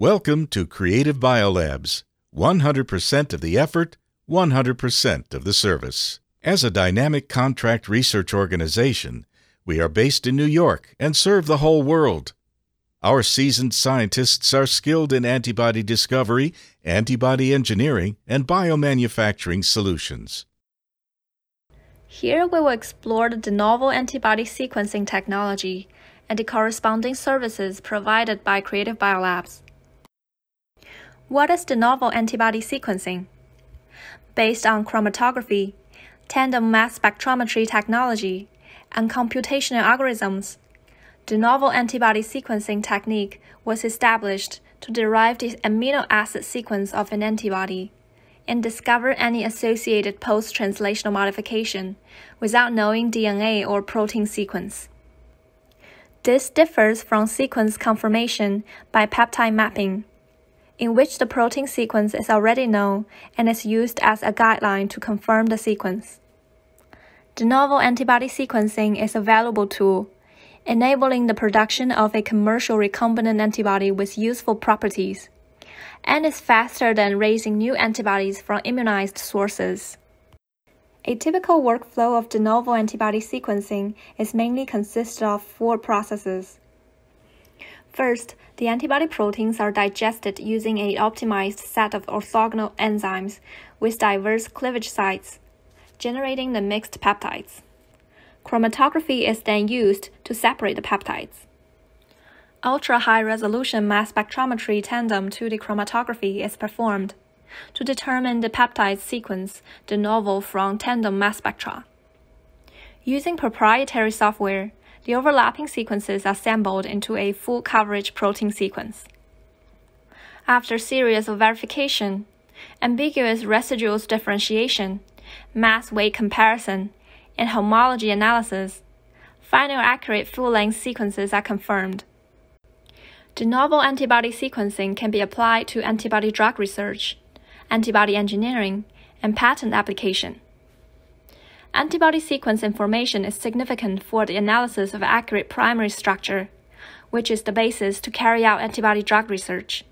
Welcome to Creative Biolabs 100% of the effort, 100% of the service. As a dynamic contract research organization, we are based in New York and serve the whole world. Our seasoned scientists are skilled in antibody discovery, antibody engineering, and biomanufacturing solutions. Here we will explore de novo antibody sequencing technology and the corresponding services provided by Creative Biolabs. What is de novo antibody sequencing? Based on chromatography, tandem mass spectrometry technology, and computational algorithms, de novo antibody sequencing technique was established to derive the amino acid sequence of an antibody and discover any associated post translational modification without knowing DNA or protein sequence. This differs from sequence confirmation by peptide mapping, in which the protein sequence is already known and is used as a guideline to confirm the sequence. De novo antibody sequencing is a valuable tool enabling the production of a commercial recombinant antibody with useful properties, and is faster than raising new antibodies from immunized sources. A typical workflow of de novo antibody sequencing is mainly consisted of four processes. First, the antibody proteins are digested using an optimized set of orthogonal enzymes with diverse cleavage sites, generating the mixed peptides. Chromatography is then used to separate the peptides. Ultra-high resolution mass spectrometry tandem to the chromatography is performed to determine the peptide sequence de novo from tandem mass spectra. Using proprietary software, the overlapping sequences are assembled into a full coverage protein sequence. After series of verification, ambiguous residuals differentiation, mass weight comparison, and homology analysis, final accurate full-length sequences are confirmed. De novo antibody sequencing can be applied to antibody drug research, antibody engineering, and patent application. Antibody sequence information is significant for the analysis of accurate primary structure, which is the basis to carry out antibody drug research.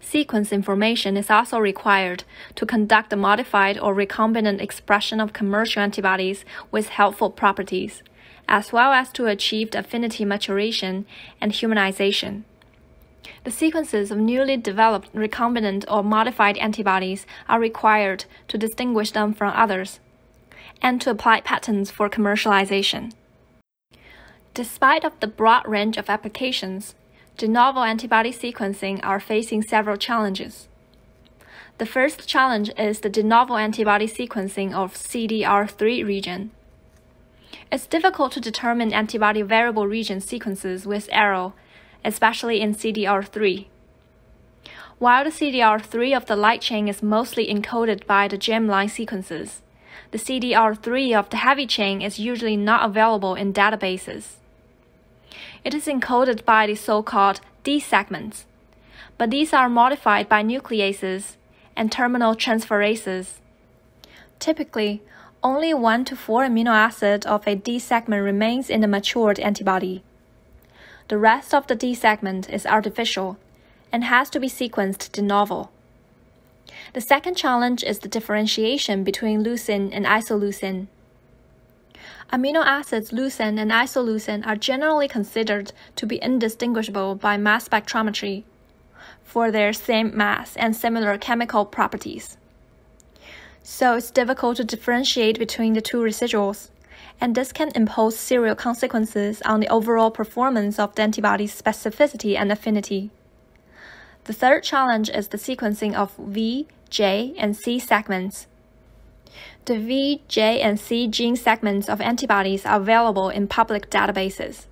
Sequence information is also required to conduct the modified or recombinant expression of commercial antibodies with helpful properties, as well as to achieve affinity maturation and humanization. The sequences of newly developed recombinant or modified antibodies are required to distinguish them from others and to apply patents for commercialization. Despite of the broad range of applications, de novo antibody sequencing are facing several challenges. The first challenge is the de novo antibody sequencing of CDR3 region. It's difficult to determine antibody variable region sequences with error, especially in CDR3. While the CDR3 of the light chain is mostly encoded by the germline sequences, the CDR3 of the heavy chain is usually not available in databases. It is encoded by the so-called D segments, but these are modified by nucleases and terminal transferases. Typically, only 1 to 4 amino acid of a D segment remains in the matured antibody. The rest of the D segment is artificial and has to be sequenced de novo. The second challenge is the differentiation between leucine and isoleucine. Amino acids leucine and isoleucine are generally considered to be indistinguishable by mass spectrometry for their same mass and similar chemical properties. So it's difficult to differentiate between the two residuals, and this can impose serial consequences on the overall performance of the antibody's specificity and affinity. The third challenge is the sequencing of V, J, and C segments the V, J, and C gene segments of antibodies are available in public databases.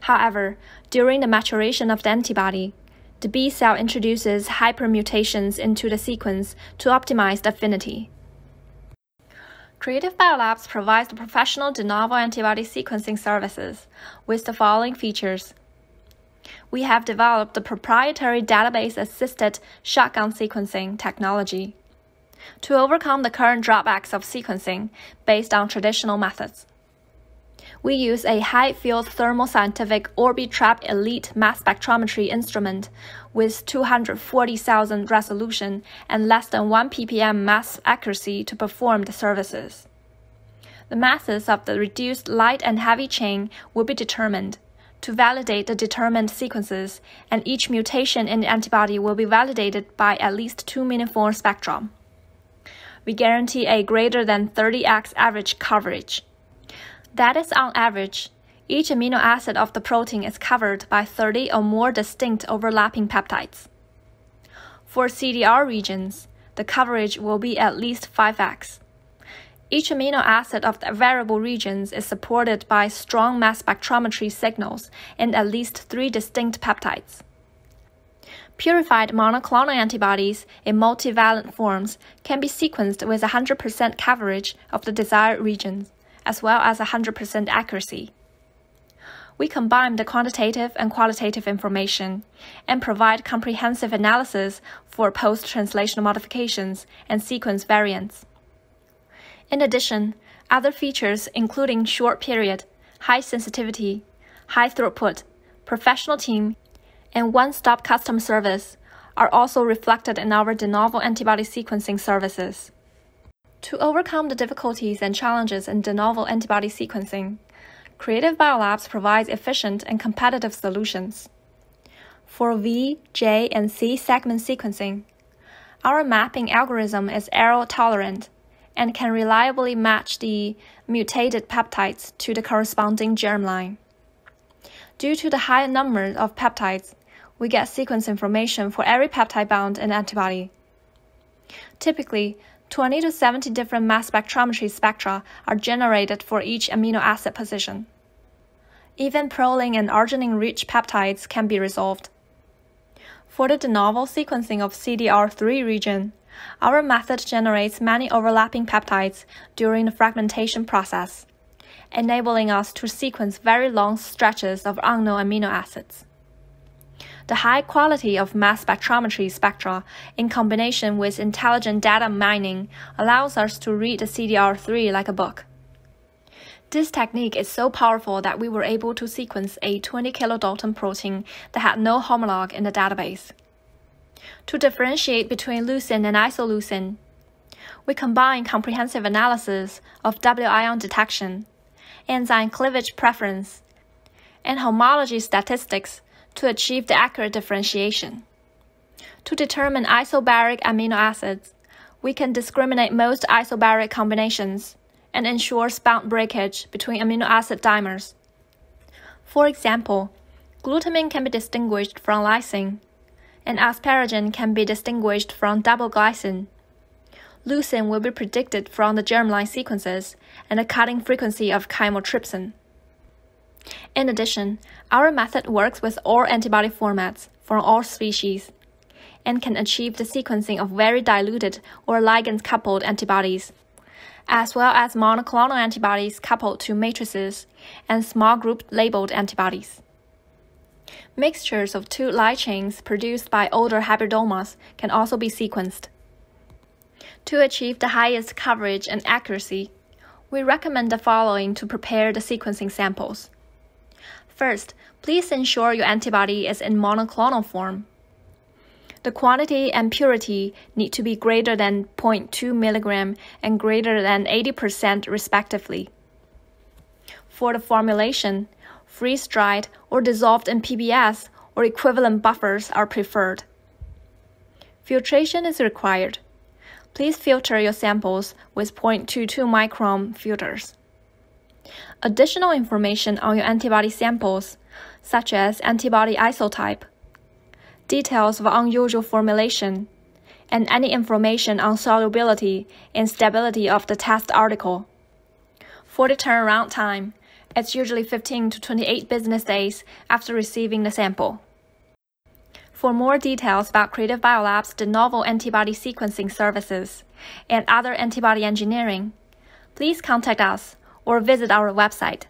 However, during the maturation of the antibody, the B cell introduces hypermutations into the sequence to optimize the affinity. Creative Biolabs provides the professional de novo antibody sequencing services with the following features. We have developed the proprietary database assisted shotgun sequencing technology to overcome the current drawbacks of sequencing based on traditional methods. We use a high field Thermo Scientific Orbitrap Elite mass spectrometry instrument with 240,000 resolution and less than 1 ppm mass accuracy to perform the services. The masses of the reduced light and heavy chain will be determined to validate the determined sequences, and each mutation in the antibody will be validated by at least two meaningful spectrum. We guarantee a greater than 30x average coverage. That is on average, each amino acid of the protein is covered by 30 or more distinct overlapping peptides. For CDR regions, the coverage will be at least 5x. Each amino acid of the variable regions is supported by strong mass spectrometry signals in at least three distinct peptides. Purified monoclonal antibodies in multivalent forms can be sequenced with 100% coverage of the desired regions, as well as 100% accuracy. We combine the quantitative and qualitative information and provide comprehensive analysis for post translational modifications and sequence variants. In addition, other features including short period, high sensitivity, high throughput, professional team, and one-stop custom service are also reflected in our de novo antibody sequencing services. To overcome the difficulties and challenges in de novo antibody sequencing, Creative Biolabs provides efficient and competitive solutions. For V, J, and C segment sequencing, our mapping algorithm is error tolerant and can reliably match the mutated peptides to the corresponding germline. Due to the high number of peptides, we get sequence information for every peptide bound in antibody. Typically, 20 to 70 different mass spectrometry spectra are generated for each amino acid position. Even proline and arginine rich peptides can be resolved. For the de novo sequencing of CDR3 region, our method generates many overlapping peptides during the fragmentation process, enabling us to sequence very long stretches of unknown amino acids. The high quality of mass spectrometry spectra in combination with intelligent data mining allows us to read the CDR3 like a book. This technique is so powerful that we were able to sequence a 20 kilodalton protein that had no homolog in the database to differentiate between leucine and isoleucine. We combine comprehensive analysis of W ion detection, enzyme cleavage preference, and homology statistics to achieve the accurate differentiation. To determine isobaric amino acids, we can discriminate most isobaric combinations and ensure bound breakage between amino acid dimers. For example, glutamine can be distinguished from lysine, and asparagine can be distinguished from double glycine. Leucine will be predicted from the germline sequences and the cutting frequency of chymotrypsin. In addition, our method works with all antibody formats from all species and can achieve the sequencing of very diluted or ligand coupled antibodies, as well as monoclonal antibodies coupled to matrices and small group labeled antibodies. Mixtures of two light chains produced by older hybridomas can also be sequenced. To achieve the highest coverage and accuracy, we recommend the following to prepare the sequencing samples. First, please ensure your antibody is in monoclonal form. The quantity and purity need to be greater than 0.2 mg and greater than 80% respectively. For the formulation, freeze dried, or dissolved in PBS or equivalent buffers are preferred. Filtration is required. Please filter your samples with 0.22 micron filters. Additional information on your antibody samples, such as antibody isotype, details of unusual formulation, and any information on solubility and stability of the test article. For the turnaround time, it's usually 15 to 28 business days after receiving the sample. For more details about Creative Biolabs' de novo antibody sequencing services and other antibody engineering, please contact us or visit our website